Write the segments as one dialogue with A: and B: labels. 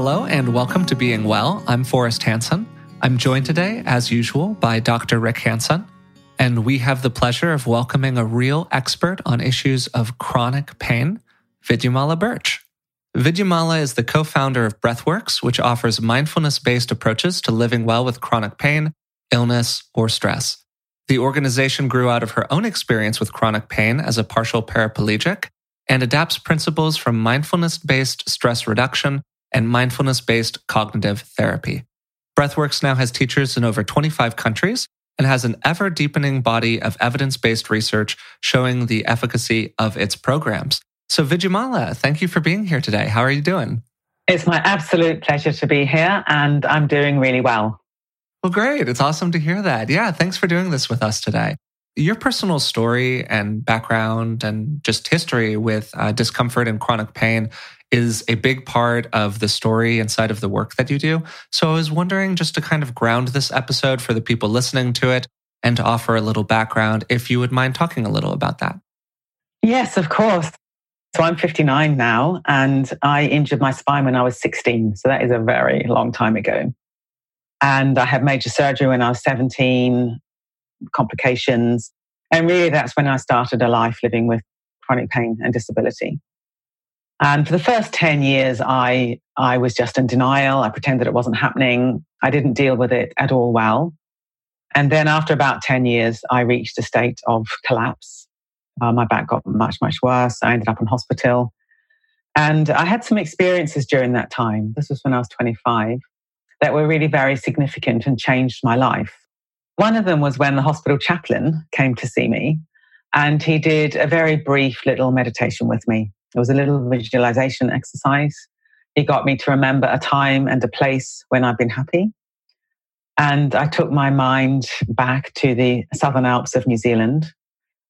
A: Hello and welcome to Being Well. I'm Forrest Hanson. I'm joined today, as usual, by Dr. Rick Hanson, and we have the pleasure of welcoming a real expert on issues of chronic pain, Vidyamala Burch. Vidyamala is the co founder of Breathworks, which offers mindfulness based approaches to living well with chronic pain, illness, or stress. The organization grew out of her own experience with chronic pain as a partial paraplegic and adapts principles from mindfulness based stress reduction and mindfulness based cognitive therapy. Breathworks now has teachers in over 25 countries and has an ever deepening body of evidence based research showing the efficacy of its programs. So, Vidyamala, thank you for being here today. How are you doing?
B: It's my absolute pleasure to be here, and I'm doing really well.
A: Well, great. It's awesome to hear that. Yeah, thanks for doing this with us today. Your personal story and background and just history with uh, discomfort and chronic pain is a big part of the story inside of the work that you do. So I was wondering just to kind of ground this episode for the people listening to it and to offer a little background, if you would mind talking a little about that.
B: Yes, of course. So I'm 59 now, and I injured my spine when I was 16. So that is a very long time ago. And I had major surgery when I was 17, complications. And really, that's when I started a life living with chronic pain and disability. And for the first 10 years, I, I was just in denial. I pretended it wasn't happening. I didn't deal with it at all well. And then after about 10 years, I reached a state of collapse. Uh, my back got much, much worse. I ended up in hospital. And I had some experiences during that time. This was when I was 25 that were really very significant and changed my life. One of them was when the hospital chaplain came to see me and he did a very brief little meditation with me. It was a little visualization exercise. He got me to remember a time and a place when I've been happy. And I took my mind back to the Southern Alps of New Zealand,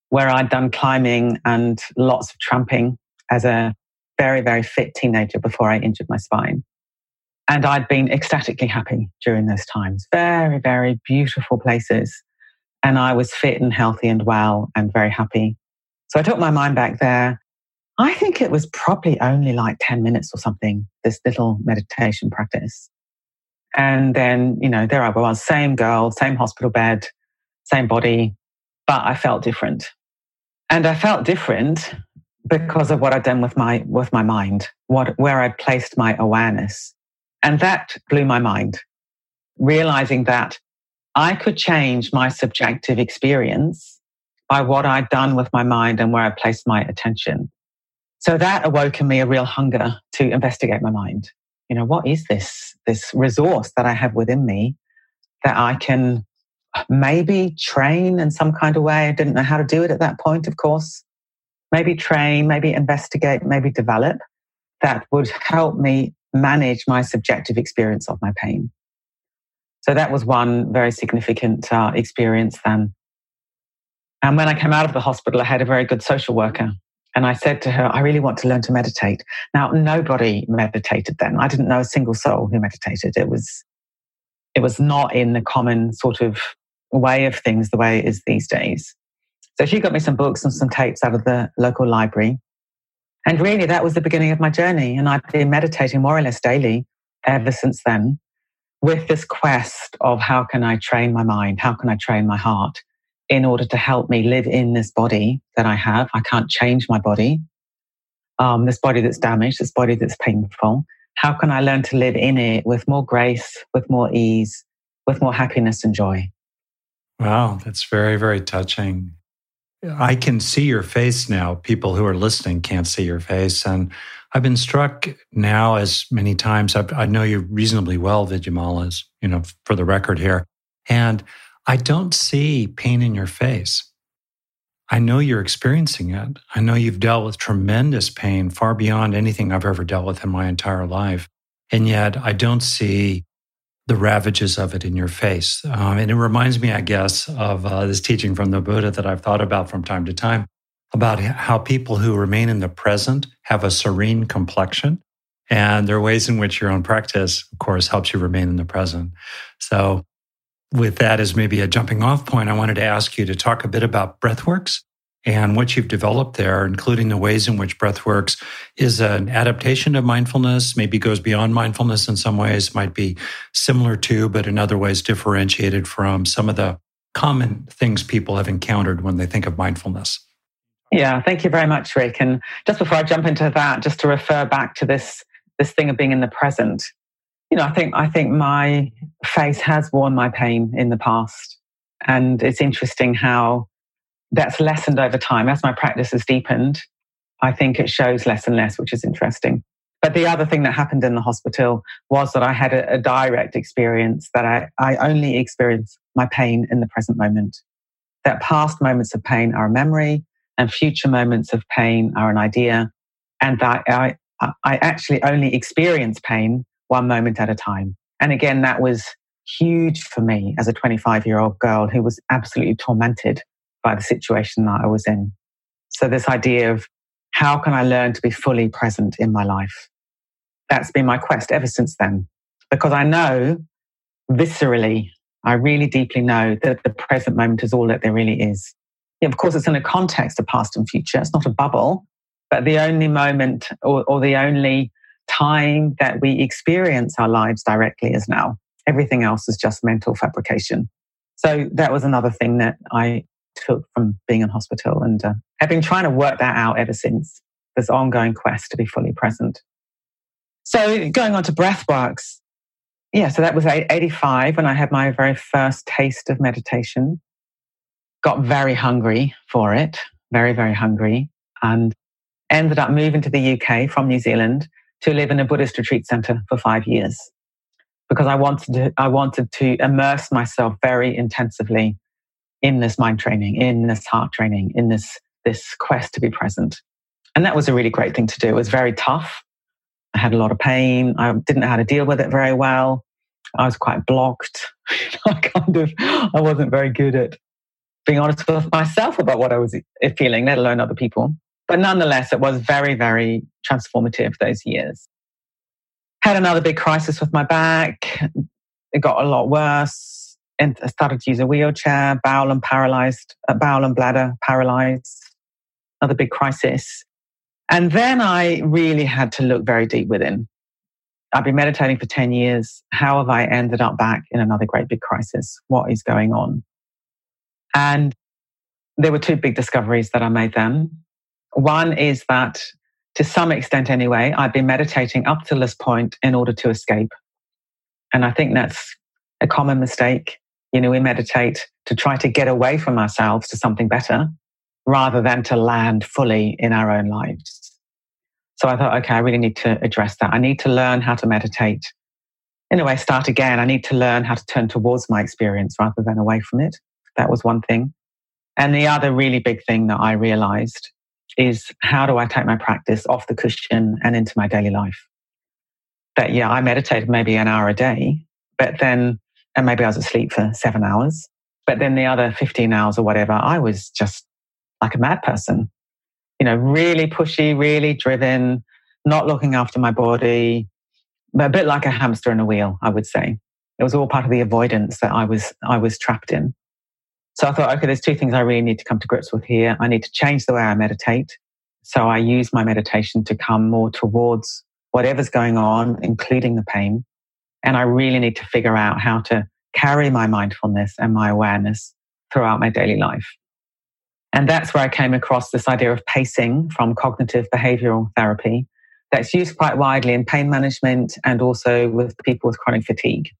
B: where I'd done climbing and lots of tramping as a very, very fit teenager before I injured my spine. And I'd been ecstatically happy during those times. Very, very beautiful places. And I was fit and healthy and well and very happy. So I took my mind back there I think it was probably only like 10 minutes or something, this little meditation practice. And then, you know, there I was, same girl, same hospital bed, same body, but I felt different. And I felt different because of what I'd done with my with my mind, what where I'd placed my awareness. And that blew my mind, realizing that I could change my subjective experience by what I'd done with my mind and where I placed my attention. So that awoke in me a real hunger to investigate my mind. You know, what is this, this resource that I have within me that I can maybe train in some kind of way? I didn't know how to do it at that point, of course. Maybe train, maybe investigate, maybe develop that would help me manage my subjective experience of my pain. So that was one very significant uh, experience then. And when I came out of the hospital, I had a very good social worker and I said to her, I really want to learn to meditate. Now, nobody meditated then. I didn't know a single soul who meditated. It was, it was not in the common sort of way of things the way it is these days. So she got me some books and some tapes out of the local library. And really, that was the beginning of my journey. And I've been meditating more or less daily ever since then with this quest of how can I train my mind? How can I train my heart? In order to help me live in this body that I have. I can't change my body, um, this body that's damaged, this body that's painful. How can I learn to live in it with more grace, with more ease, with more happiness and joy?
C: Wow, that's very, very touching. I can see your face now. People who are listening can't see your face. And I've been struck now as many times. I've, i know you reasonably well, Vidyamala, you know, for the record here. And I don't see pain in your face. I know you're experiencing it. I know you've dealt with tremendous pain far beyond anything I've ever dealt with in my entire life. And yet I don't see the ravages of it in your face. Um, and it reminds me, I guess, of uh, this teaching from the Buddha that I've thought about from time to time about how people who remain in the present have a serene complexion. And there are ways in which your own practice, of course, helps you remain in the present. So with that as maybe a jumping off point, I wanted to ask you to talk a bit about Breathworks And what you've developed there, including the ways in which Breathworks, is an adaptation of mindfulness, maybe goes beyond mindfulness in some ways, might be similar to, but in other ways differentiated from some of the common things people have encountered when they think of mindfulness.
B: Yeah, thank you very much, Rick. And just before I jump into that, just to refer back to this this thing of being in the present. You know, I think I think my face has worn my pain in the past. And it's interesting how that's lessened over time. As my practice has deepened, I think it shows less and less, which is interesting. But the other thing that happened in the hospital was that I had a, a direct experience that I, I only experience my pain in the present moment. That past moments of pain are a memory and future moments of pain are an idea. And that I, I actually only experience pain one moment at a time. And again, that was huge for me as a 25 year old girl who was absolutely tormented by the situation that I was in. So, this idea of how can I learn to be fully present in my life? That's been my quest ever since then. Because I know viscerally, I really deeply know that the present moment is all that there really is. Yeah, of course, it's in a context of past and future, it's not a bubble, but the only moment or, or the only time that we experience our lives directly is now. Everything else is just mental fabrication. So that was another thing that I took from being in hospital. And uh, I've been trying to work that out ever since this ongoing quest to be fully present. So going on to breathworks. Yeah, so that was 85 when I had my very first taste of meditation. Got very hungry for it, very, very hungry, and ended up moving to the UK from New Zealand to live in a Buddhist retreat center for five years because I wanted to, I wanted to immerse myself very intensively in this mind training, in this heart training, in this, this quest to be present. And that was a really great thing to do. It was very tough. I had a lot of pain. I didn't know how to deal with it very well. I was quite blocked. I kind of, I wasn't very good at being honest with myself about what I was feeling, let alone other people. But nonetheless, it was very, very transformative those years. Had another big crisis with my back. It got a lot worse and started to use a wheelchair, bowel and paralyzed, uh, bowel and bladder paralyzed, another big crisis. And then I really had to look very deep within. I've been meditating for 10 years. How have I ended up back in another great big crisis? What is going on? And there were two big discoveries that I made then. One is that to some extent anyway, I've been meditating up to this point in order to escape. And I think that's a common mistake. You know, we meditate to try to get away from ourselves to something better rather than to land fully in our own lives. So I thought, okay, I really need to address that. I need to learn how to meditate. In a way, start again. I need to learn how to turn towards my experience rather than away from it. That was one thing. And the other really big thing that I realized is how do I take my practice off the cushion and into my daily life? That, yeah, I meditated maybe an hour a day, but then and maybe I was asleep for seven hours. But then the other 15 hours or whatever, I was just like a mad person, you know, really pushy, really driven, not looking after my body, but a bit like a hamster in a wheel, I would say. It was all part of the avoidance that I was, I was trapped in. So I thought, okay, there's two things I really need to come to grips with here. I need to change the way I meditate. So I use my meditation to come more towards whatever's going on, including the pain. And I really need to figure out how to carry my mindfulness and my awareness throughout my daily life. And that's where I came across this idea of pacing from cognitive behavioral therapy that's used quite widely in pain management and also with people with chronic fatigue.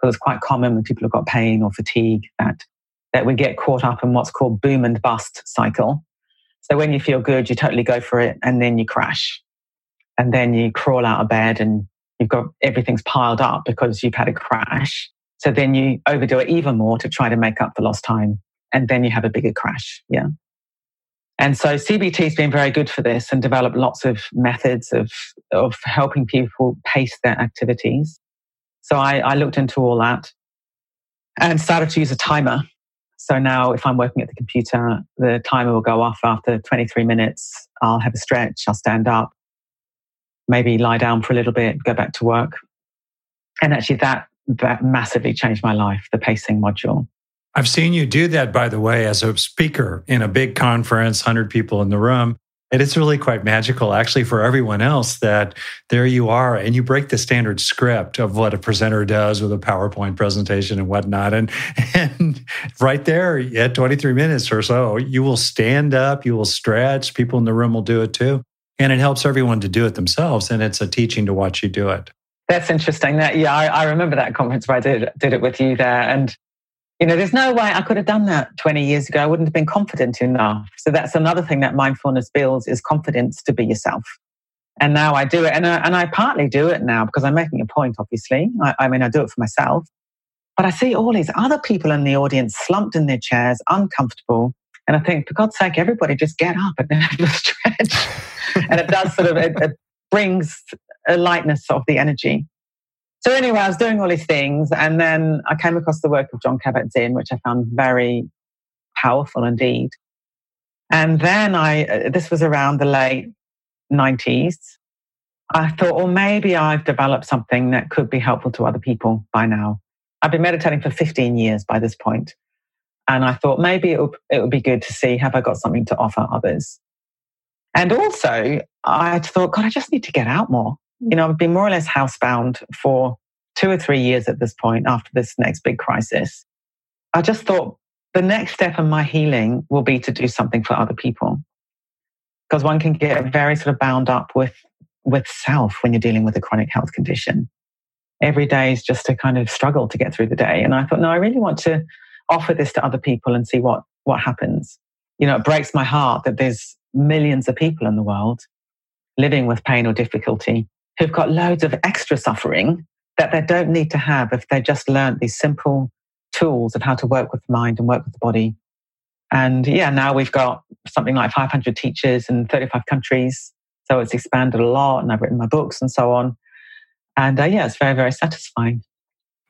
B: Because it's quite common when people have got pain or fatigue that, that we get caught up in what's called boom and bust cycle. So when you feel good, you totally go for it and then you crash. And then you crawl out of bed and you've got everything's piled up because you've had a crash. So then you overdo it even more to try to make up for lost time. And then you have a bigger crash. Yeah. And so CBT has been very good for this and developed lots of methods of, of helping people pace their activities. So I, I looked into all that and started to use a timer. So now if I'm working at the computer, the timer will go off after 23 minutes. I'll have a stretch, I'll stand up, maybe lie down for a little bit, go back to work. And actually, that, that massively changed my life, the pacing module.
C: I've seen you do that, by the way, as a speaker in a big conference, 100 people in the room. And it's really quite magical, actually, for everyone else that there you are and you break the standard script of what a presenter does with a PowerPoint presentation and whatnot. And, and right there at 23 minutes or so, you will stand up, you will stretch, people in the room will do it too. And it helps everyone to do it themselves. And it's a teaching to watch you do it.
B: That's interesting. That yeah, I, I remember that conference where I did did it with you there, and you know, there's no way I could have done that 20 years ago. I wouldn't have been confident enough. So that's another thing that mindfulness builds is confidence to be yourself. And now I do it. And I, and I partly do it now because I'm making a point, obviously. I, I mean, I do it for myself. But I see all these other people in the audience slumped in their chairs, uncomfortable. And I think, for God's sake, everybody just get up and have a stretch. and it does sort of, it, it brings a lightness of the energy. So anyway, I was doing all these things, and then I came across the work of Jon Kabat-Zinn, which I found very powerful indeed. And then I, uh, this was around the late 90s. I thought, well, maybe I've developed something that could be helpful to other people by now. I've been meditating for 15 years by this point, And I thought maybe it would, it would be good to see have I got something to offer others. And also, I thought, God, I just need to get out more you know, I've been more or less housebound for two or three years at this point after this next big crisis. I just thought the next step in my healing will be to do something for other people. Because one can get very sort of bound up with, with self when you're dealing with a chronic health condition. Every day is just a kind of struggle to get through the day. And I thought, no, I really want to offer this to other people and see what, what happens. You know, it breaks my heart that there's millions of people in the world living with pain or difficulty who've got loads of extra suffering that they don't need to have if they just learned these simple tools of how to work with the mind and work with the body. And yeah, now we've got something like 500 teachers in 35 countries. So it's expanded a lot, and I've written my books and so on. And uh, yeah, it's very, very satisfying.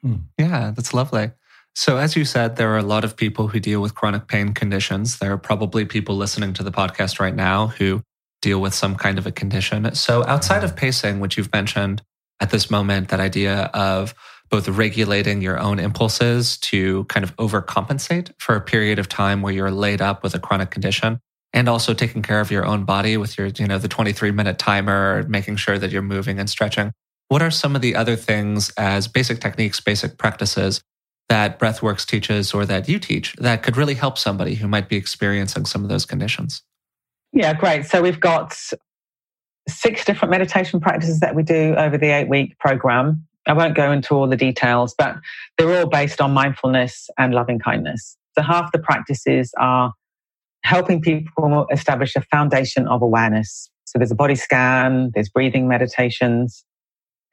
A: Hmm. Yeah, that's lovely. So, as you said, there are a lot of people who deal with chronic pain conditions. There are probably people listening to the podcast right now who deal with some kind of a condition. So, outside of pacing, which you've mentioned at this moment, that idea of both regulating your own impulses to kind of overcompensate for a period of time where you're laid up with a chronic condition and also taking care of your own body with your, you know, the 23 minute timer, making sure that you're moving and stretching. What are some of the other things as basic techniques, basic practices that Breathworks teaches or that you teach that could really help somebody who might be experiencing some of those conditions?
B: Yeah, great. So we've got six different meditation practices that we do over the eight week program. I won't go into all the details, but they're all based on mindfulness and loving kindness. So half the practices are helping people establish a foundation of awareness. So there's a body scan, there's breathing meditations.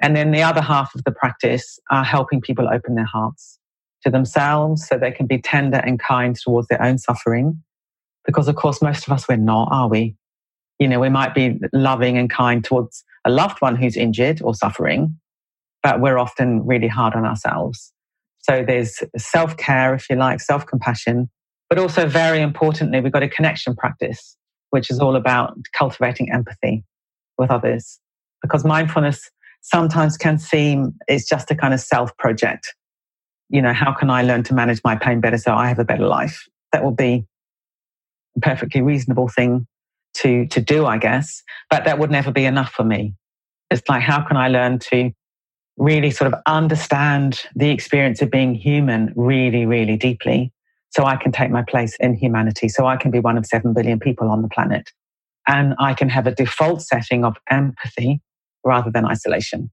B: And then the other half of the practice are helping people open their hearts to themselves so they can be tender and kind towards their own suffering because, of course, most of us, we're not, are we? You know, we might be loving and kind towards a loved one who's injured or suffering, but we're often really hard on ourselves. So there's self care, if you like, self compassion, but also very importantly, we've got a connection practice, which is all about cultivating empathy with others. Because mindfulness sometimes can seem it's just a kind of self project. You know, how can I learn to manage my pain better so I have a better life? That will be perfectly reasonable thing to to do, I guess. But that would never be enough for me. It's like how can I learn to really sort of understand the experience of being human really, really deeply so I can take my place in humanity, so I can be one of 7 billion people on the planet. And I can have a default setting of empathy rather than isolation.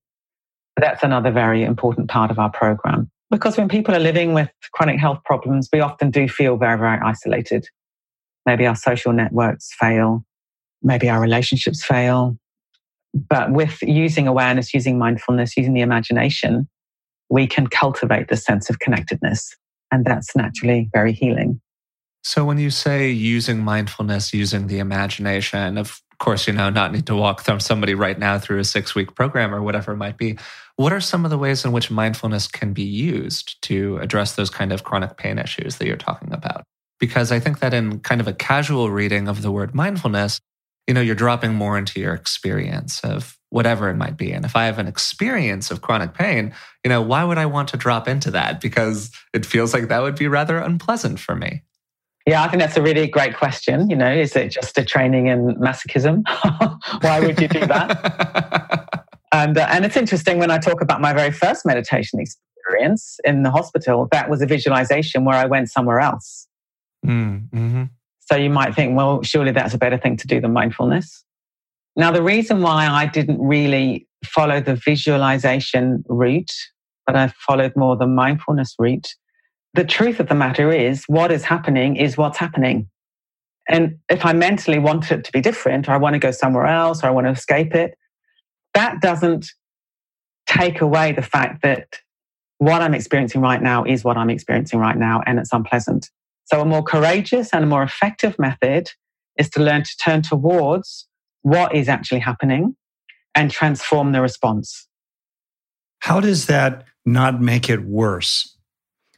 B: That's another very important part of our program. Because when people are living with chronic health problems, we often do feel very, very isolated. Maybe our social networks fail. Maybe our relationships fail. But with using awareness, using mindfulness, using the imagination, we can cultivate the sense of connectedness. And that's naturally very healing.
A: So, when you say using mindfulness, using the imagination, of course, you know, not need to walk from somebody right now through a six week program or whatever it might be. What are some of the ways in which mindfulness can be used to address those kind of chronic pain issues that you're talking about? Because I think that in kind of a casual reading of the word mindfulness, you know, you're dropping more into your experience of whatever it might be. And if I have an experience of chronic pain, you know, why would I want to drop into that? Because it feels like that would be rather unpleasant for me.
B: Yeah, I think that's a really great question. You know, is it just a training in masochism? why would you do that? and uh, and it's interesting when I talk about my very first meditation experience in the hospital. That was a visualization where I went somewhere else. Mm, mm-hmm. So you might think, well, surely that's a better thing to do than mindfulness. Now, the reason why I didn't really follow the visualization route, but I followed more the mindfulness route, the truth of the matter is what is happening is what's happening. And if I mentally want it to be different, or I want to go somewhere else, or I want to escape it, that doesn't take away the fact that what I'm experiencing right now is what I'm experiencing right now, and it's unpleasant. So, a more courageous and a more effective method is to learn to turn towards what is actually happening and transform the response.
C: How does that not make it worse?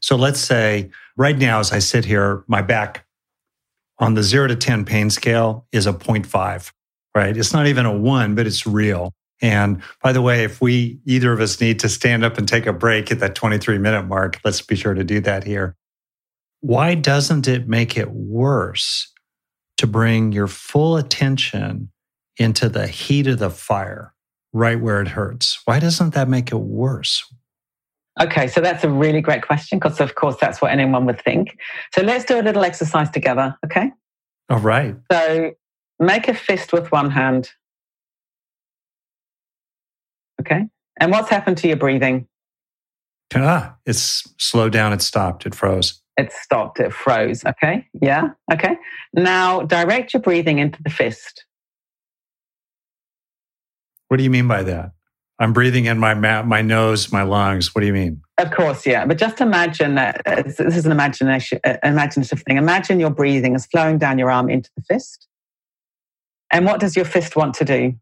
C: So, let's say right now, as I sit here, my back on the zero to 10 pain scale is a 0.5, right? It's not even a one, but it's real. And by the way, if we either of us need to stand up and take a break at that 23 minute mark, let's be sure to do that here why doesn't it make it worse to bring your full attention into the heat of the fire, right where it hurts? Why doesn't that make it worse?
B: Okay, so that's a really great question because, of course, that's what anyone would think. So let's do a little exercise together, okay?
C: All right.
B: So make a fist with one hand. Okay. And what's happened to your breathing?
C: Ah, it's slowed down, it stopped, it froze.
B: It stopped, it froze. Okay. Yeah. Okay. Now direct your breathing into the fist.
C: What do you mean by that? I'm breathing in my ma- my nose, my lungs. What do you mean?
B: Of course, yeah. But just imagine that uh, this is an imagination, uh, imaginative thing. Imagine your breathing is flowing down your arm into the fist. And what does your fist want to do?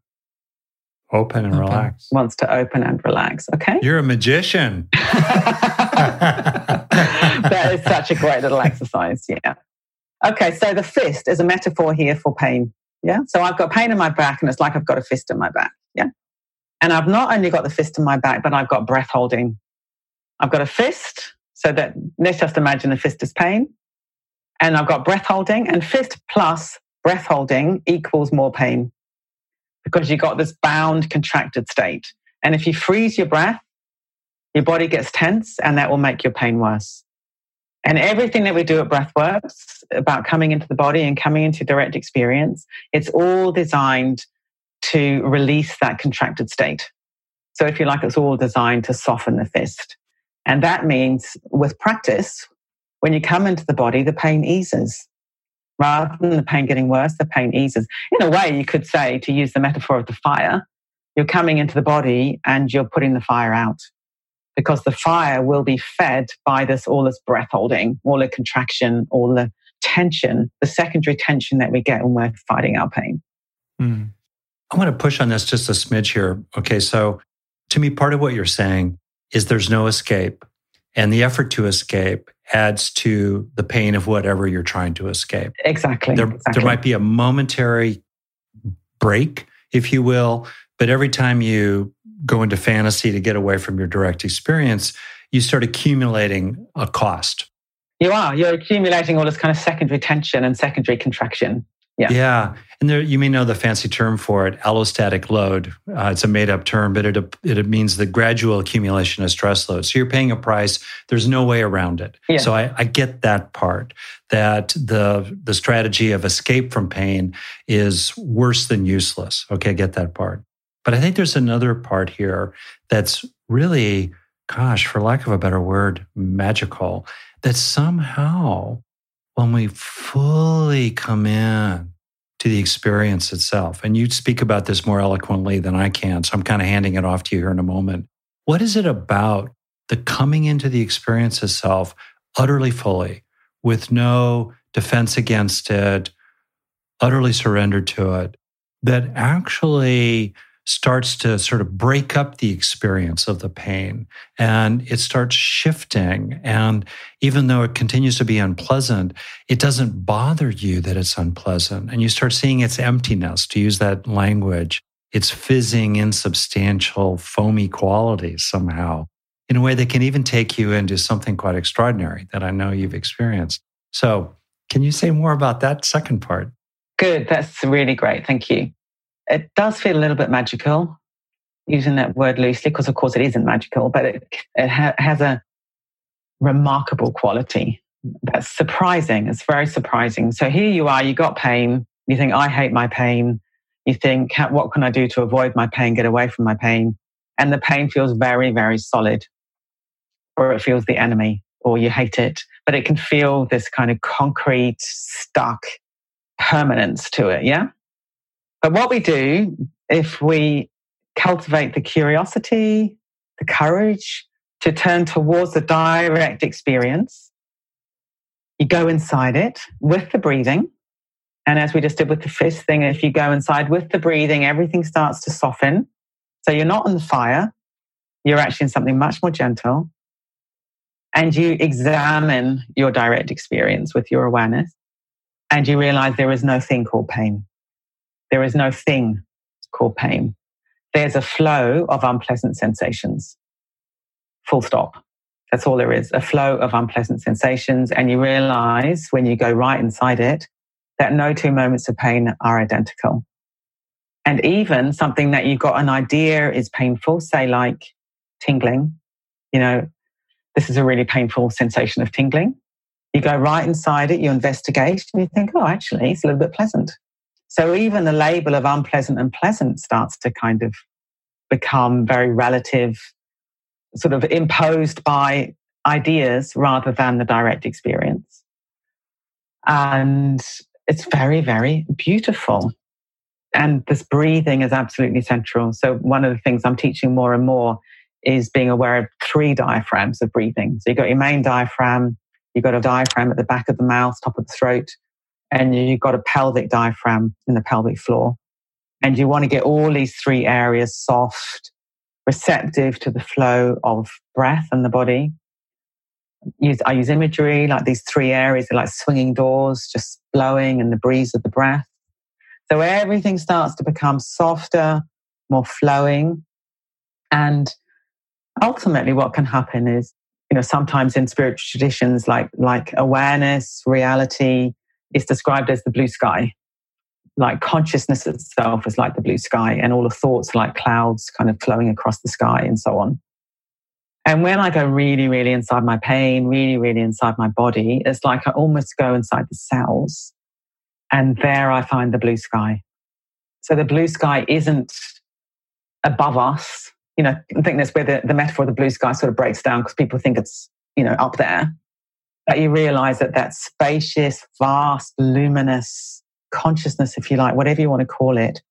C: Open and open. relax.
B: Wants to open and relax. Okay.
C: You're a magician.
B: that is such a great little exercise. Yeah. Okay. So the fist is a metaphor here for pain. Yeah. So I've got pain in my back and it's like I've got a fist in my back. Yeah. And I've not only got the fist in my back, but I've got breath holding. I've got a fist. So that let's just imagine the fist is pain. And I've got breath holding and fist plus breath holding equals more pain because you've got this bound, contracted state. And if you freeze your breath, your body gets tense and that will make your pain worse. And everything that we do at Breathworks about coming into the body and coming into direct experience, it's all designed to release that contracted state. So, if you like, it's all designed to soften the fist. And that means with practice, when you come into the body, the pain eases rather than the pain getting worse, the pain eases. In a way, you could say, to use the metaphor of the fire, you're coming into the body and you're putting the fire out because the fire will be fed by this all this breath holding, all the contraction, all the tension, the secondary tension that we get when we're fighting our pain. Mm.
C: I want to push on this just a smidge here. Okay, so to me, part of what you're saying is there's no escape, and the effort to escape adds to the pain of whatever you're trying to escape.
B: Exactly.
C: There,
B: exactly.
C: there might be a momentary break, if you will, but every time you go into fantasy to get away from your direct experience, you start accumulating a cost.
B: You are. You're accumulating all this kind of secondary tension and secondary contraction. Yeah.
C: Yeah. And there, you may know the fancy term for it, allostatic load. Uh, it's a made up term, but it, it means the gradual accumulation of stress load. So you're paying a price. There's no way around it. Yeah. So I, I get that part that the, the strategy of escape from pain is worse than useless. Okay. I get that part. But I think there's another part here that's really, gosh, for lack of a better word, magical that somehow when we fully come in to the experience itself, and you speak about this more eloquently than I can, so I'm kind of handing it off to you here in a moment. What is it about the coming into the experience itself utterly fully with no defense against it, utterly surrendered to it, that actually starts to sort of break up the experience of the pain and it starts shifting. And even though it continues to be unpleasant, it doesn't bother you that it's unpleasant. And you start seeing its emptiness, to use that language, its fizzing, insubstantial, foamy qualities somehow in a way that can even take you into something quite extraordinary that I know you've experienced. So, can you say more about that second part?
B: Good. That's really great. Thank you. It does feel a little bit magical, using that word loosely, because of course it isn't magical, but it, it ha- has a remarkable quality that's surprising. It's very surprising. So here you are, you got pain. You think, I hate my pain. You think, what can I do to avoid my pain, get away from my pain? And the pain feels very, very solid, or it feels the enemy, or you hate it. But it can feel this kind of concrete, stuck permanence to it. Yeah. But what we do, if we cultivate the curiosity, the courage to turn towards the direct experience, you go inside it with the breathing. And as we just did with the fifth thing, if you go inside with the breathing, everything starts to soften. So you're not on the fire, you're actually in something much more gentle. And you examine your direct experience with your awareness, and you realize there is no thing called pain. There is no thing called pain. There's a flow of unpleasant sensations. Full stop. That's all there is a flow of unpleasant sensations. And you realize when you go right inside it that no two moments of pain are identical. And even something that you've got an idea is painful, say like tingling, you know, this is a really painful sensation of tingling. You go right inside it, you investigate, and you think, oh, actually, it's a little bit pleasant. So even the label of unpleasant and pleasant starts to kind of become very relative, sort of imposed by ideas rather than the direct experience. And it's very, very beautiful. And this breathing is absolutely central. So, one of the things I'm teaching more and more is being aware of three diaphragms of breathing. So, you've got your main diaphragm, you've got a diaphragm at the back of the mouth, top of the throat, and you've got a pelvic diaphragm in the pelvic floor. And you want to get all these three areas soft, receptive to the flow of breath and the body. Use, I use imagery like these three areas are like swinging doors, just blowing in the breeze of the breath. So everything starts to become softer, more flowing. And ultimately, what can happen is, you know, sometimes in spiritual traditions like, like awareness, reality, is described as the blue sky. Like consciousness itself is like the blue sky, and all the thoughts like clouds kind of flowing across the sky and so on. And when I go really, really inside my pain, really, really inside my body, it's like I almost go inside the cells. And there I find the blue sky. So the blue sky isn't above us. You know, I think that's where the, the metaphor of the blue sky sort of breaks down because people think it's, you know, up there that you realize that that spacious, vast, luminous consciousness, if you like, whatever you want to call it,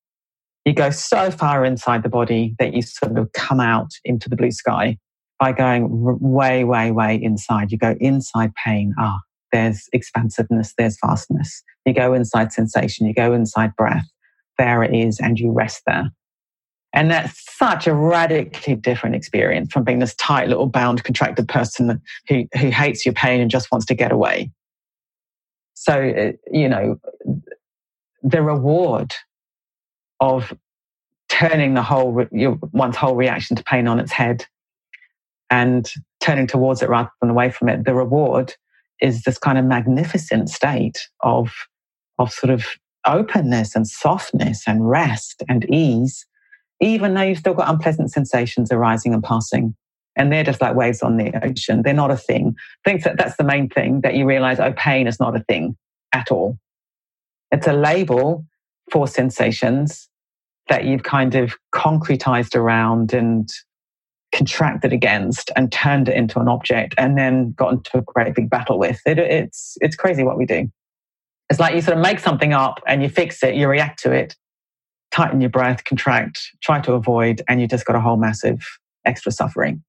B: you go so far inside the body that you sort of come out into the blue sky by going way, way, way inside. You go inside pain. Ah, there's expansiveness, there's vastness. You go inside sensation, you go inside breath. There it is, and you rest there. And that's such a radically different experience from being this tight little bound, contracted person who, who hates your pain and just wants to get away. So, uh, you know, the reward of turning the whole, your, one's whole reaction to pain on its head and turning towards it rather than away from it, the reward is this kind of magnificent state of, of sort of openness and softness and rest and ease even though you've still got unpleasant sensations arising and passing. And they're just like waves on the ocean. They're not a thing. I think that that's the main thing that you realize, oh, pain is not a thing at all. It's a label for sensations that you've kind of concretized around and contracted against and turned it into an object and then got into a great big battle with. It, it's, it's crazy what we do. It's like you sort of make something up and you fix it, you react to it, tighten your breath, contract, try to avoid, and you just got a whole massive extra suffering.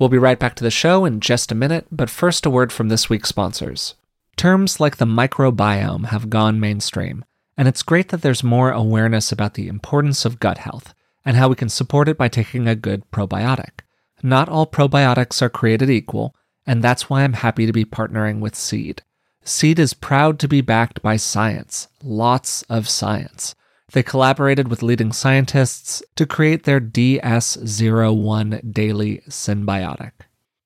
A: We'll be right back to the show in just a minute, but first a word from this week's sponsors. Terms like the microbiome have gone mainstream, and it's great that there's more awareness about the importance of gut health. and how we can support it by taking a good probiotic. Not all probiotics are created equal, and that's why I'm happy to be partnering with Seed. Seed is proud to be backed by science, lots of science. They collaborated with leading scientists to create their DS01 Daily Synbiotic.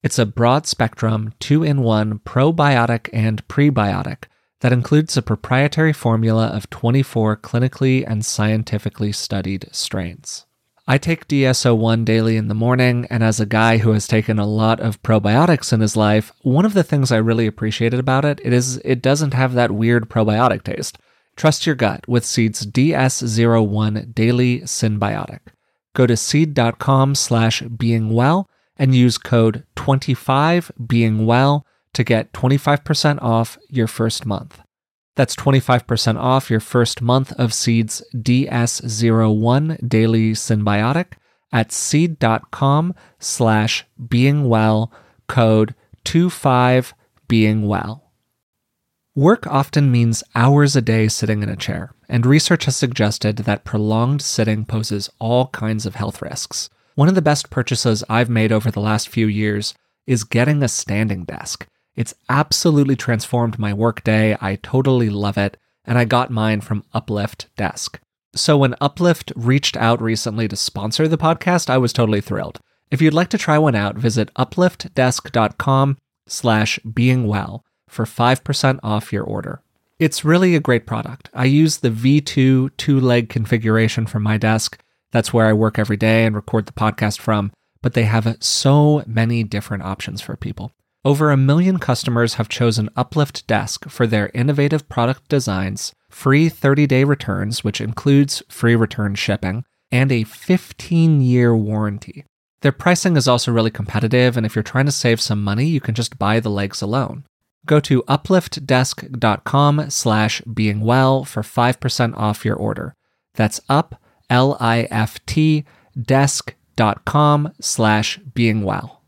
A: It's a broad spectrum, two in one probiotic and prebiotic that includes a proprietary formula of 24 clinically and scientifically studied strains. I take DS01 daily in the morning, and as a guy who has taken a lot of probiotics in his life, one of the things I really appreciated about it, it is it doesn't have that weird probiotic taste. Trust your gut with Seed's DS01 Daily Synbiotic. Go to seed.com slash beingwell and use code 25beingwell to get 25% off your first month. That's 25% off your first month of Seed's DS01 Daily Synbiotic at seed.com slash beingwell code 25beingwell. Work often means hours a day sitting in a chair, and research has suggested that prolonged sitting poses all kinds of health risks. One of the best purchases I've made over the last few years is getting a standing desk. It's absolutely transformed my workday. I totally love it, and I got mine from Uplift Desk. So when Uplift reached out recently to sponsor the podcast, I was totally thrilled. If you'd like to try one out, visit upliftdesk.com slash beingwell for 5% off your order. It's really a great product. I use the V2 two leg configuration for my desk. That's where I work every day and record the podcast from, but they have so many different options for people. Over a million customers have chosen Uplift Desk for their innovative product designs, free 30 day returns, which includes free return shipping, and a 15 year warranty. Their pricing is also really competitive, and if you're trying to save some money, you can just buy the legs alone. Go to upliftdesk.com slash beingwell for 5% off your order. That's up, L-I-F-T, desk.com slash beingwell.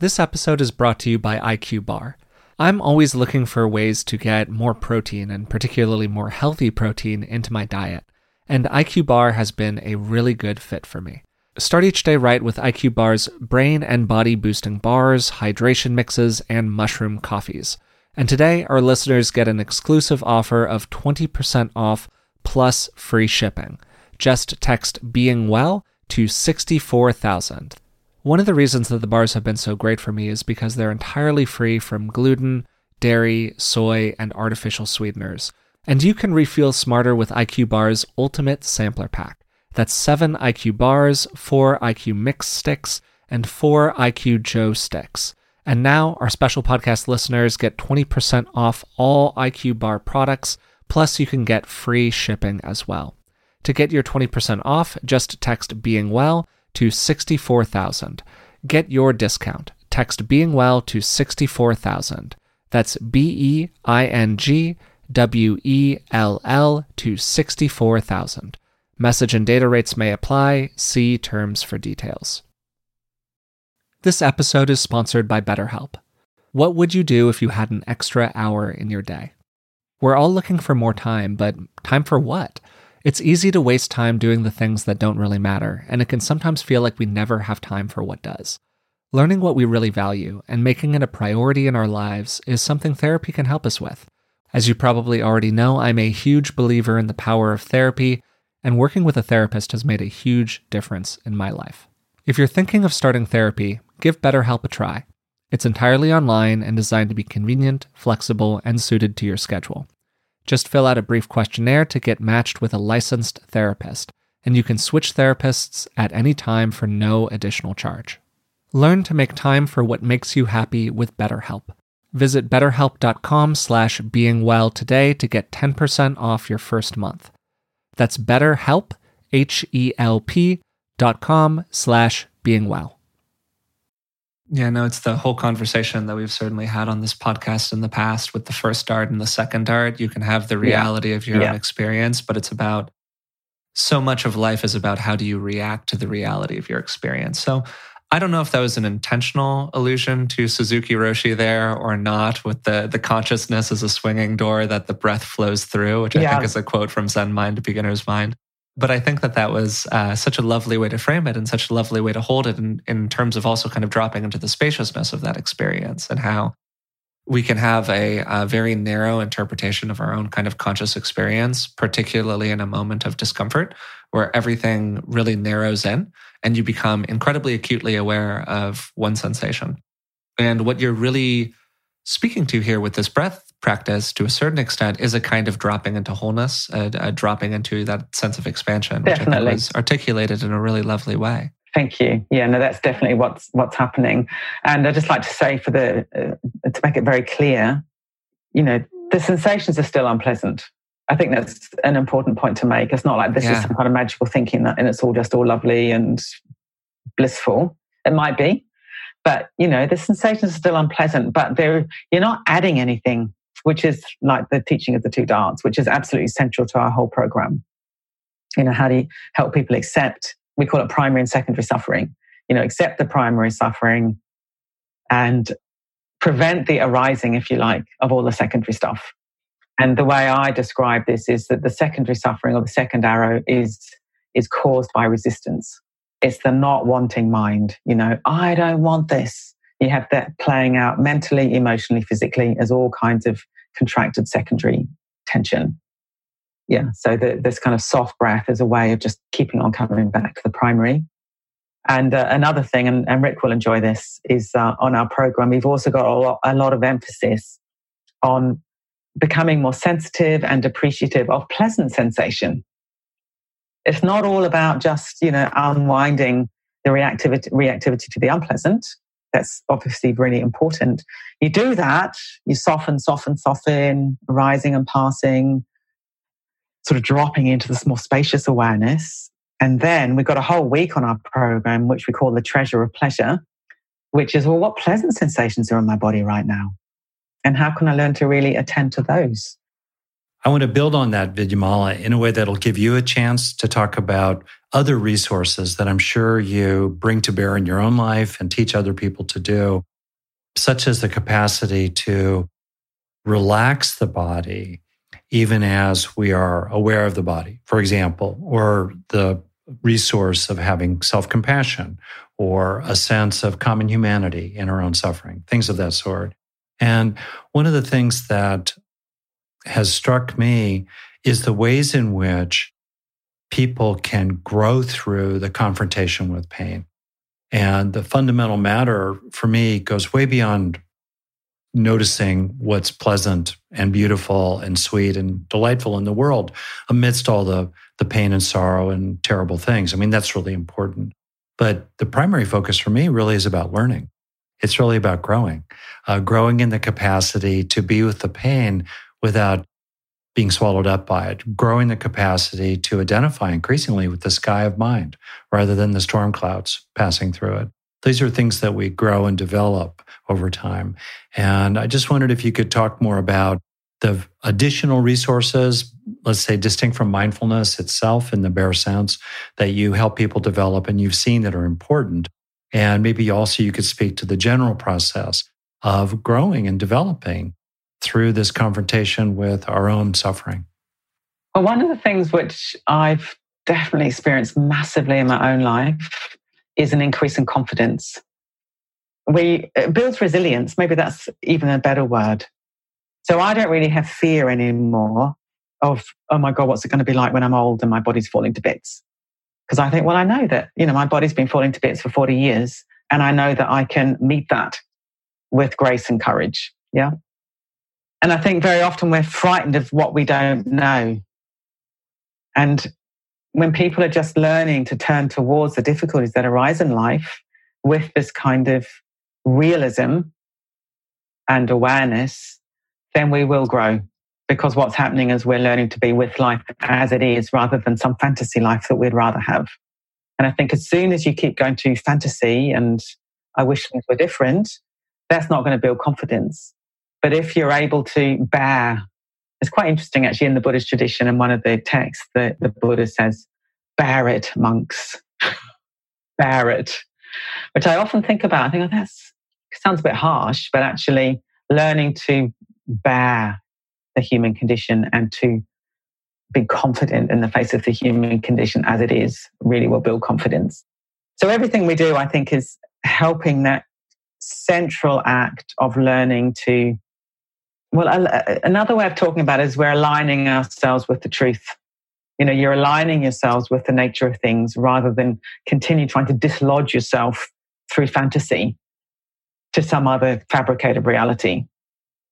A: This episode is brought to you by IQ Bar. I'm always looking for ways to get more protein, and particularly more healthy protein, into my diet, and IQ Bar has been a really good fit for me. Start each day right with IQ Bar's brain and body boosting bars, hydration mixes, and mushroom coffees. And today, our listeners get an exclusive offer of 20% off plus free shipping. Just text being well to 64000. One of the reasons that the bars have been so great for me is because they're entirely free from gluten, dairy, soy, and artificial sweeteners. And you can refuel smarter with IQ Bar's Ultimate Sampler Pack. That's seven IQ bars, four IQ mix sticks, and four IQ Joe sticks. And now our special podcast listeners get 20% off all IQ bar products, plus you can get free shipping as well. To get your 20% off, just text being well to 64000. Get your discount. Text being well to 64000. That's B E I N G W E L L to 64000. Message and data rates may apply. See terms for details. This episode is sponsored by BetterHelp. What would you do if you had an extra hour in your day? We're all looking for more time, but time for what? It's easy to waste time doing the things that don't really matter, and it can sometimes feel like we never have time for what does. Learning what we really value and making it a priority in our lives is something therapy can help us with. As you probably already know, I'm a huge believer in the power of therapy and working with a therapist has made a huge difference in my life. If you're thinking of starting therapy, give BetterHelp a try. It's entirely online and designed to be convenient, flexible, and suited to your schedule. Just fill out a brief questionnaire to get matched with a licensed therapist, and you can switch therapists at any time for no additional charge. Learn to make time for what makes you happy with BetterHelp. Visit betterhelp.com slash beingwell today to get 10% off your first month. That's betterhelp, H-E-L-P dot com slash being well.
D: Yeah, no, it's the whole conversation that we've certainly had on this podcast in the past with the first dart and the second dart. You can have the reality yeah. of your yeah. own experience, but it's about so much of life is about how do you react to the reality of your experience. So I don't know if that was an intentional allusion to Suzuki Roshi there or not, with the the consciousness as a swinging door that the breath flows through, which I think is a quote from Zen Mind to Beginner's Mind.
A: but I think that that was uh, such a lovely way to frame it and such a lovely way to hold it in, in terms of also kind of dropping into the spaciousness of that experience and how we can have a, a, very narrow interpretation of our own kind of conscious experience, particularly in a moment of discomfort where everything really narrows in and you become incredibly acutely aware of one sensation. And what you're really speaking to here with this breath practice to a certain extent is a kind of dropping into wholeness, a, a dropping into that sense of expansion, which. I think was articulated in a really lovely way.
B: Thank you. Yeah, no, that's definitely what's what's happening. And I just like to say, for the uh, to make it very clear, you know, the sensations are still unpleasant. I think that's an important point to make. It's not like this yeah. is some kind of magical thinking that, and it's all just all lovely and blissful. It might be, but you know, the sensations are still unpleasant. But they're you're not adding anything, which is like the teaching of the two darts, which is absolutely central to our whole program. You know, how do you help people accept we call it primary and secondary suffering. You know, accept the primary suffering and prevent the arising, if you like, of all the secondary stuff. And the way I describe this is that the secondary suffering or the second arrow is, is caused by resistance. It's the not wanting mind. You know, I don't want this. You have that playing out mentally, emotionally, physically as all kinds of contracted secondary tension yeah, so the, this kind of soft breath is a way of just keeping on coming back to the primary. And uh, another thing, and, and, Rick will enjoy this, is uh, on our program, we've also got a lot, a lot of emphasis on becoming more sensitive and appreciative of pleasant sensation. It's not all about just, you know, unwinding the reactivity, reactivity to the unpleasant. That's obviously really important. You do that, you soften, soften, soften, rising and passing, sort of dropping into this more spacious awareness. And then we've got a whole week on our program, which we call the treasure of pleasure, which is, well, what pleasant sensations are in my body right now? And how can I learn to really attend to those?
C: I want to build on that, Vidyamala, in a way that'll give you a chance to talk about other resources that I'm sure you bring to bear in your own life and teach other people to do, such as the capacity to relax the body even as we are aware of the body, for example, or the resource of having self compassion or a sense of common humanity in our own suffering, things of that sort. And one of the things that has struck me is the ways in which people can grow through the confrontation with pain. And the fundamental matter for me goes way beyond noticing what's pleasant and beautiful and sweet and delightful in the world amidst all the, the pain and sorrow and terrible things. I mean, that's really important. But the primary focus for me really is about learning. It's really about growing, uh, growing in the capacity to be with the pain without being swallowed up by it, growing the capacity to identify increasingly with the sky of mind rather than the storm clouds passing through it. These are things that we grow and develop over time. And I just wondered if you could talk more about the additional resources, let's say distinct from mindfulness itself in the bare sense that you help people develop and you've seen that are important. And maybe also you could speak to the general process of growing and developing through this confrontation with our own suffering.
B: Well, one of the things which I've definitely experienced massively in my own life is an increase in confidence. We builds resilience. Maybe that's even a better word. So I don't really have fear anymore of, oh my God, what's it going to be like when I'm old and my body's falling to bits? Because I think, well, I know that, you know, my body's been falling to bits for 40 years and I know that I can meet that with grace and courage. Yeah. And I think very often we're frightened of what we don't know. And when people are just learning to turn towards the difficulties that arise in life with this kind of realism and awareness, then we will grow. Because what's happening is we're learning to be with life as it is rather than some fantasy life that we'd rather have. And I think as soon as you keep going to fantasy and I wish things were different, that's not going to build confidence. But if you're able to bear it's quite interesting actually in the Buddhist tradition in one of the texts that the Buddha says, bear it, monks. bear it. Which I often think about. I think, oh, that sounds a bit harsh, but actually learning to bear the human condition and to be confident in the face of the human condition as it is really will build confidence. So everything we do, I think, is helping that central act of learning to well another way of talking about it is we're aligning ourselves with the truth you know you're aligning yourselves with the nature of things rather than continue trying to dislodge yourself through fantasy to some other fabricated reality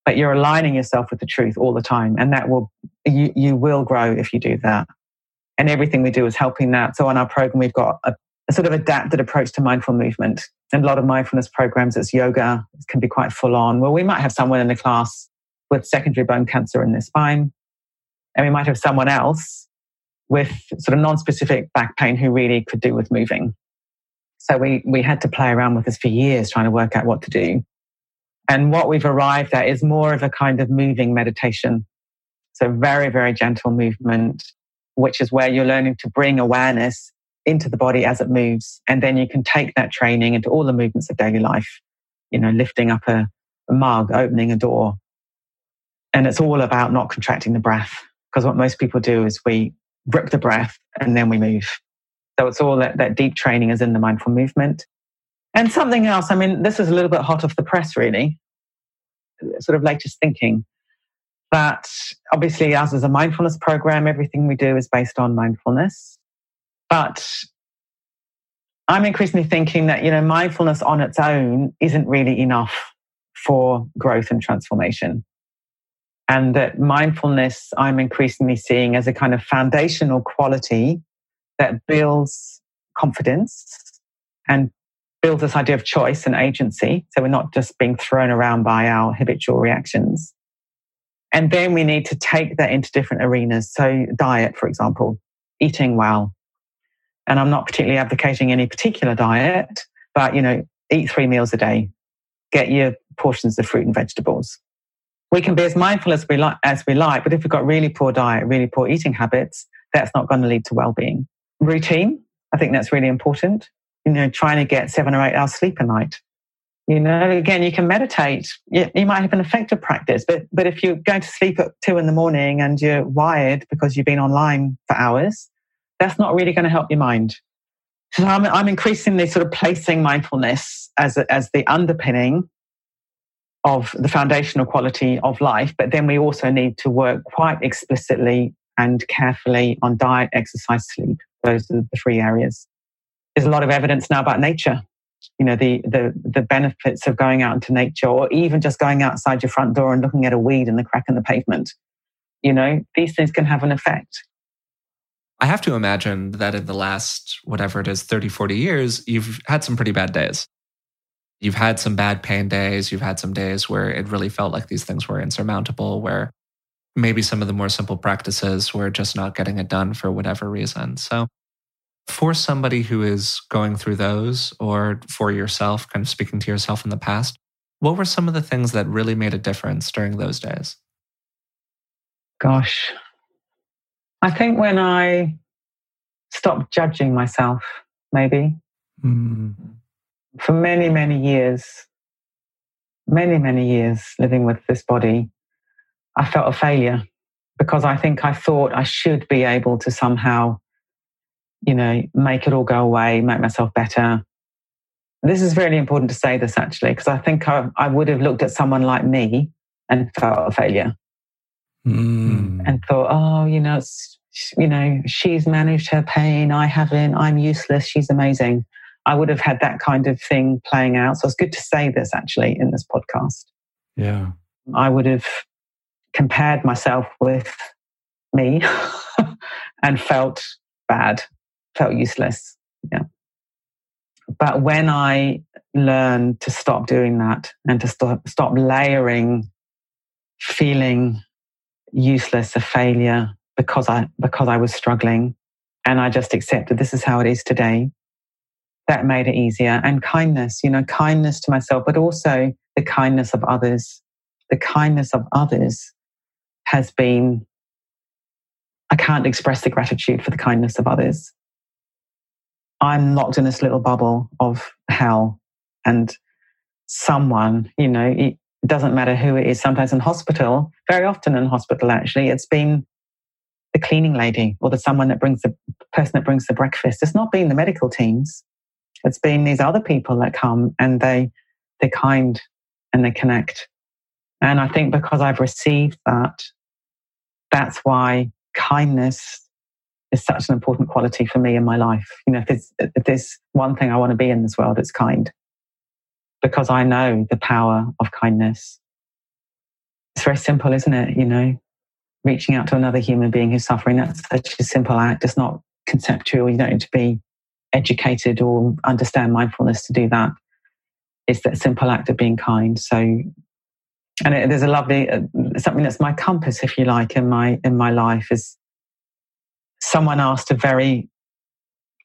B: but you're aligning yourself with the truth all the time and that will you, you will grow if you do that. And everything we do is helping that. So on our program we've got a, a sort of adapted approach to mindful movement. And a lot of mindfulness programs it's yoga it can be quite full on. Well we might have someone in the class with secondary bone cancer in their spine and we might have someone else with sort of non-specific back pain who really could do with moving. So we we had to play around with this for years trying to work out what to do and what we've arrived at is more of a kind of moving meditation so very very gentle movement which is where you're learning to bring awareness into the body as it moves. And then you can take that training into all the movements of daily life, you know, lifting up a, a mug, opening a door. And it's all about not contracting the breath. Because what most people do is we grip the breath and then we move. So it's all that, that deep training is in the mindful movement. And something else, I mean, this is a little bit hot off the press, really, sort of latest thinking. But obviously, us is a mindfulness program, everything we do is based on mindfulness. But I'm increasingly thinking that, you know, mindfulness on its own isn't really enough for growth and transformation. And that mindfulness, I'm increasingly seeing as a kind of foundational quality that builds confidence and builds this idea of choice and agency. So we're not just being thrown around by our habitual reactions. And then we need to take that into different arenas. So, diet, for example, eating well, and I'm not particularly advocating any particular diet, but you know, eat three meals a day, get your portions of fruit and vegetables. We can be as mindful as we like, as we like, but if we've got really poor diet, really poor eating habits, that's not going to lead to well-being. Routine, I think that's really important. You know, trying to get seven or eight hours sleep a night. You know, again, you can meditate. You, you might have an effective practice, but but if you're going to sleep at two in the morning and you're wired because you've been online for hours, that's not really going to help your mind. So I'm, I'm increasingly sort of placing mindfulness as, as the underpinning of the foundational quality of life. But then we also need to work quite explicitly and carefully on diet, exercise, sleep. Those are the three areas. There's a lot of evidence now about nature. You know, the, the, the benefits of going out into nature or even just going outside your front door and looking at a weed in the crack in the pavement. You know, these things can have an effect.
A: I have to imagine that in the last, whatever it is, 30, 40 years, you've had some pretty bad days. You've had some bad pain days. You've had some days where it really felt like these things were insurmountable, where maybe some of the more simple practices were just not getting it done for whatever reason. So, for somebody who is going through those, or for yourself, kind of speaking to yourself in the past, what were some of the things that really made a difference during those days?
B: Gosh, I think when I stopped judging myself, maybe mm. for many, many years, many, many years living with this body, I felt a failure because I think I thought I should be able to somehow, you know, make it all go away, make myself better. This is really important to say this actually, because I think I, I would have looked at someone like me and felt a failure mm. and thought, oh, you know, you know, she's managed her pain, I haven't, I'm useless, she's amazing. I would have had that kind of thing playing out. So it's good to say this actually in this podcast.
C: Yeah.
B: I would have compared myself with me and felt bad, felt useless. Yeah. But when I learned to stop doing that and to stop, stop layering feeling useless, a failure because I because I was struggling and I just accepted this is how it is today. That made it easier. And kindness, you know, kindness to myself, but also the kindness of others. The kindness of others has been, I can't express the gratitude for the kindness of others. I'm locked in this little bubble of hell and someone, you know, it doesn't matter who it is, sometimes in hospital, very often in hospital actually, it's been the cleaning lady or the someone that brings the person that brings the breakfast. It's not been the medical teams. It's been these other people that come and they they're kind and they connect. And I think because I've received that, that's why kindness is such an important quality for me in my life. You know, if there's, if there's one thing I want to be in this world, it's kind. Because I know the power of kindness. It's very simple, isn't it? You know, reaching out to another human being who's suffering, that's such a simple act. It's not conceptual. You don't need to be educated or understand mindfulness to do that. It's that simple act of being kind. So, and it, there's a lovely uh, something that's my compass, if you like, in my in my life is someone asked a very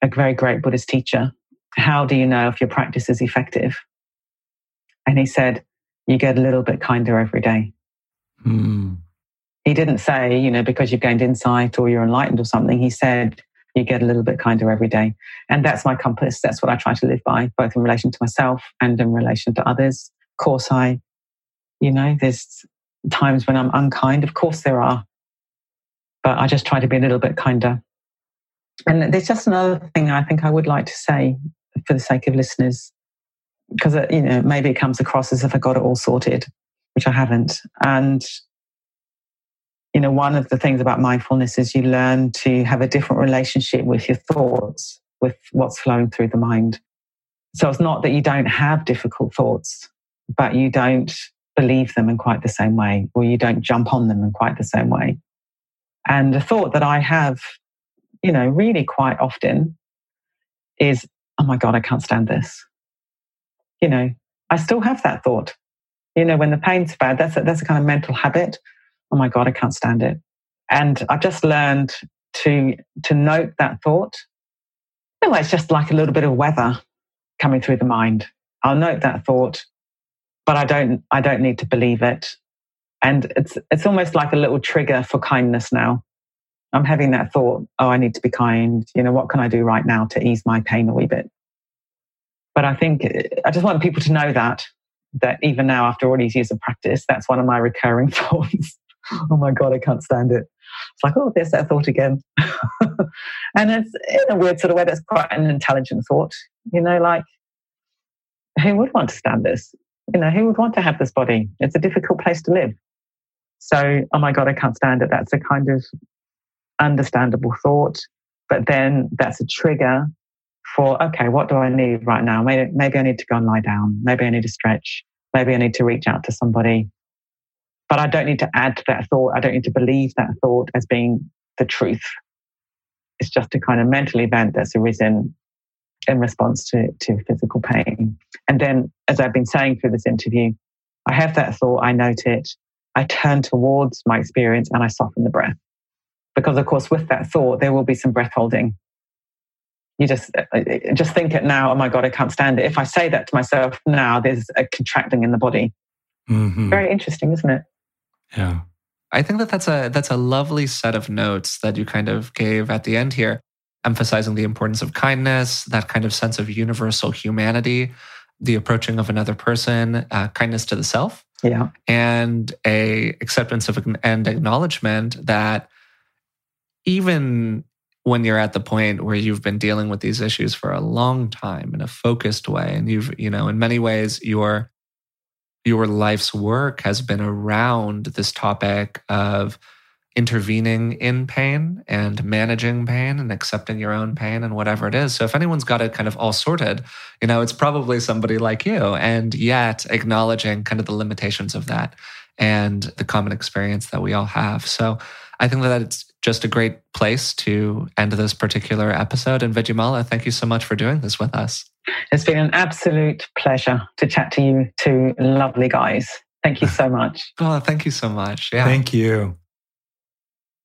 B: a very great Buddhist teacher, "How do you know if your practice is effective?" And he said, "You get a little bit kinder every day." Mm. He didn't say, you know, because you've gained insight or you're enlightened or something. He said, you get a little bit kinder every day. And that's my compass. That's what I try to live by, both in relation to myself and in relation to others. Of course, I, you know, there's times when I'm unkind. Of course, there are. But I just try to be a little bit kinder. And there's just another thing I think I would like to say for the sake of listeners, because, uh, you know, maybe it comes across as if I got it all sorted, which I haven't. And you know, one of the things about mindfulness is you learn to have a different relationship with your thoughts, with what's flowing through the mind. So it's not that you don't have difficult thoughts, but you don't believe them in quite the same way, or you don't jump on them in quite the same way. And the thought that I have, you know, really quite often is, oh my God, I can't stand this. You know, I still have that thought. You know, when the pain's bad, that's a, that's a kind of mental habit oh my God, I can't stand it. And I've just learned to, to note that thought. Know, it's just like a little bit of weather coming through the mind. I'll note that thought, but I don't, I don't need to believe it. And it's, it's almost like a little trigger for kindness now. I'm having that thought, oh, I need to be kind. You know, what can I do right now to ease my pain a wee bit? But I think I just want people to know that, that even now, after all these years of practice, that's one of my recurring thoughts oh my God, I can't stand it. It's like, oh, there's that thought again. and it's in a weird sort of way, that's quite an intelligent thought. You know, like, who would want to stand this? You know, who would want to have this body? It's a difficult place to live. So, oh my God, I can't stand it. That's a kind of understandable thought. But then that's a trigger for, okay, what do I need right now? Maybe, I need to go and lie down. Maybe I need to stretch. Maybe I need to reach out to somebody. But I don't need to add to that thought. I don't need to believe that thought as being the truth. It's just a kind of mental event that's arisen in response to, to physical pain. And then, as I've been saying through this interview, I have that thought, I note it, I turn towards my experience and I soften the breath. Because, of course, with that thought, there will be some breath holding. You just uh, uh, just think it now. Oh my god, I can't stand it. If I say that to myself now, there's a contracting in the body. Mm-hmm. Very interesting, isn't it?
C: Yeah.
A: I think that that's a that's a lovely set of notes that you kind of gave at the end here, emphasizing the importance of kindness, that kind of sense of universal humanity, the approaching of another person, uh, kindness to the self,
B: yeah,
A: and a acceptance of and acknowledgement that even when you're at the point where you've been dealing with these issues for a long time in a focused way, and you've you know in many ways you're your life's work has been around this topic of intervening in pain and managing pain and accepting your own pain and whatever it is. So if anyone's got it kind of all sorted, you know, it's probably somebody like you and yet acknowledging kind of the limitations of that and the common experience that we all have. So I think that it's just a great place to end this particular episode. And Vidyamala, thank you so much for doing this with us.
B: It's been an absolute pleasure to chat to you two lovely guys. Thank you so much.
A: oh, thank you so much.
C: Yeah. Thank you.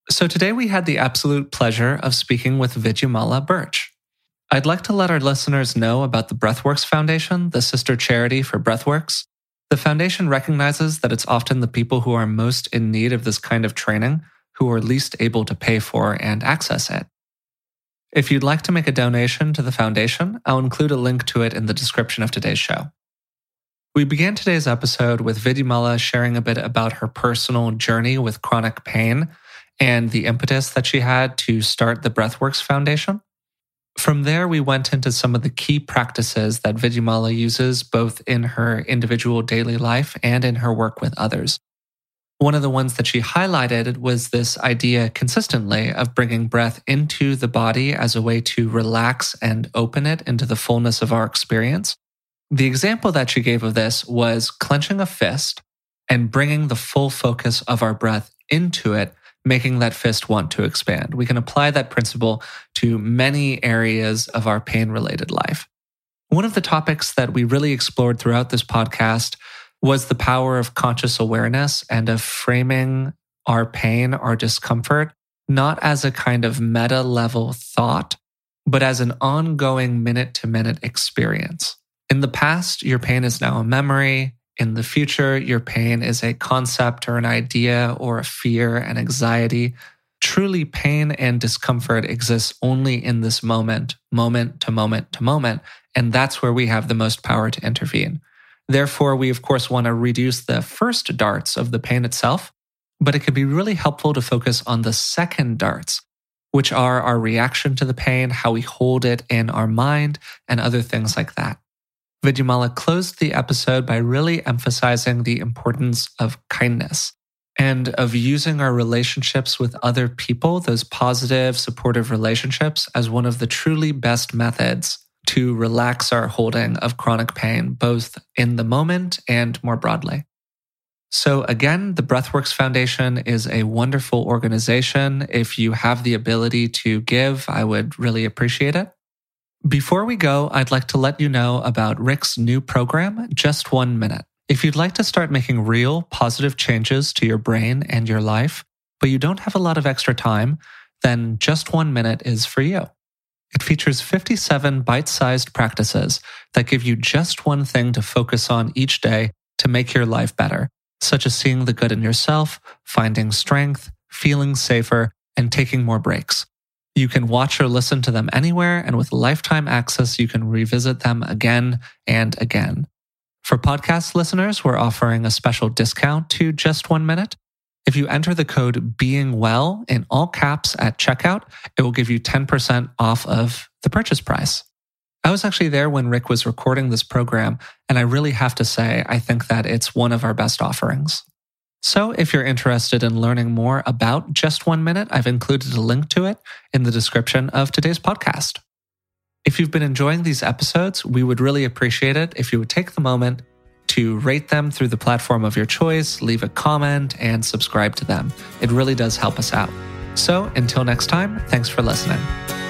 A: So today we had the absolute pleasure of speaking with Vidyamala Burch. I'd like to let our listeners know about the Breathworks Foundation, the sister charity for Breathworks. The foundation recognizes that it's often the people who are most in need of this kind of training who are least able to pay for and access it. If you'd like to make a donation to the foundation, I'll include a link to it in the description of today's show. We began today's episode with Vidyamala sharing a bit about her personal journey with chronic pain and the impetus that she had to start the Breathworks Foundation. From there, we went into some of the key practices that Vidyamala uses both in her individual daily life and in her work with others. One of the ones that she highlighted was this idea consistently of bringing breath into the body as a way to relax and open it into the fullness of our experience. The example that she gave of this was clenching a fist and bringing the full focus of our breath into it making that fist want to expand. We can apply that principle to many areas of our pain related life. One of the topics that we really explored throughout this podcast was the power of conscious awareness and of framing our pain, our discomfort, not as a kind of meta level thought, but as an ongoing minute to minute experience. In the past, your pain is now a memory. In the future, your pain is a concept or an idea or a fear and anxiety. Truly, pain and discomfort exists only in this moment, moment to moment to moment. And that's where we have the most power to intervene. Therefore, we of course want to reduce the first darts of the pain itself, but it could be really helpful to focus on the second darts, which are our reaction to the pain, how we hold it in our mind, and other things like that. Vidyamala closed the episode by really emphasizing the importance of kindness and of using our relationships with other people, those positive, supportive relationships, as one of the truly best methods to relax our holding of chronic pain, both in the moment and more broadly. So, again, the Breathworks Foundation is a wonderful organization. If you have the ability to give, I would really appreciate it. Before we go, I'd like to let you know about Rick's new program, Just One Minute. If you'd like to start making real positive changes to your brain and your life, but you don't have a lot of extra time, then Just One Minute is for you. It features 57 bite sized practices that give you just one thing to focus on each day to make your life better, such as seeing the good in yourself, finding strength, feeling safer, and taking more breaks. You can watch or listen to them anywhere, and with lifetime access, you can revisit them again and again. For podcast listeners, we're offering a special discount to just one minute. If you enter the code being well in all caps at checkout, it will give you 10% off of the purchase price. I was actually there when Rick was recording this program, and I really have to say, I think that it's one of our best offerings. So, if you're interested in learning more about Just One Minute, I've included a link to it in the description of today's podcast. If you've been enjoying these episodes, we would really appreciate it if you would take the moment to rate them through the platform of your choice, leave a comment, and subscribe to them. It really does help us out. So, until next time, thanks for listening.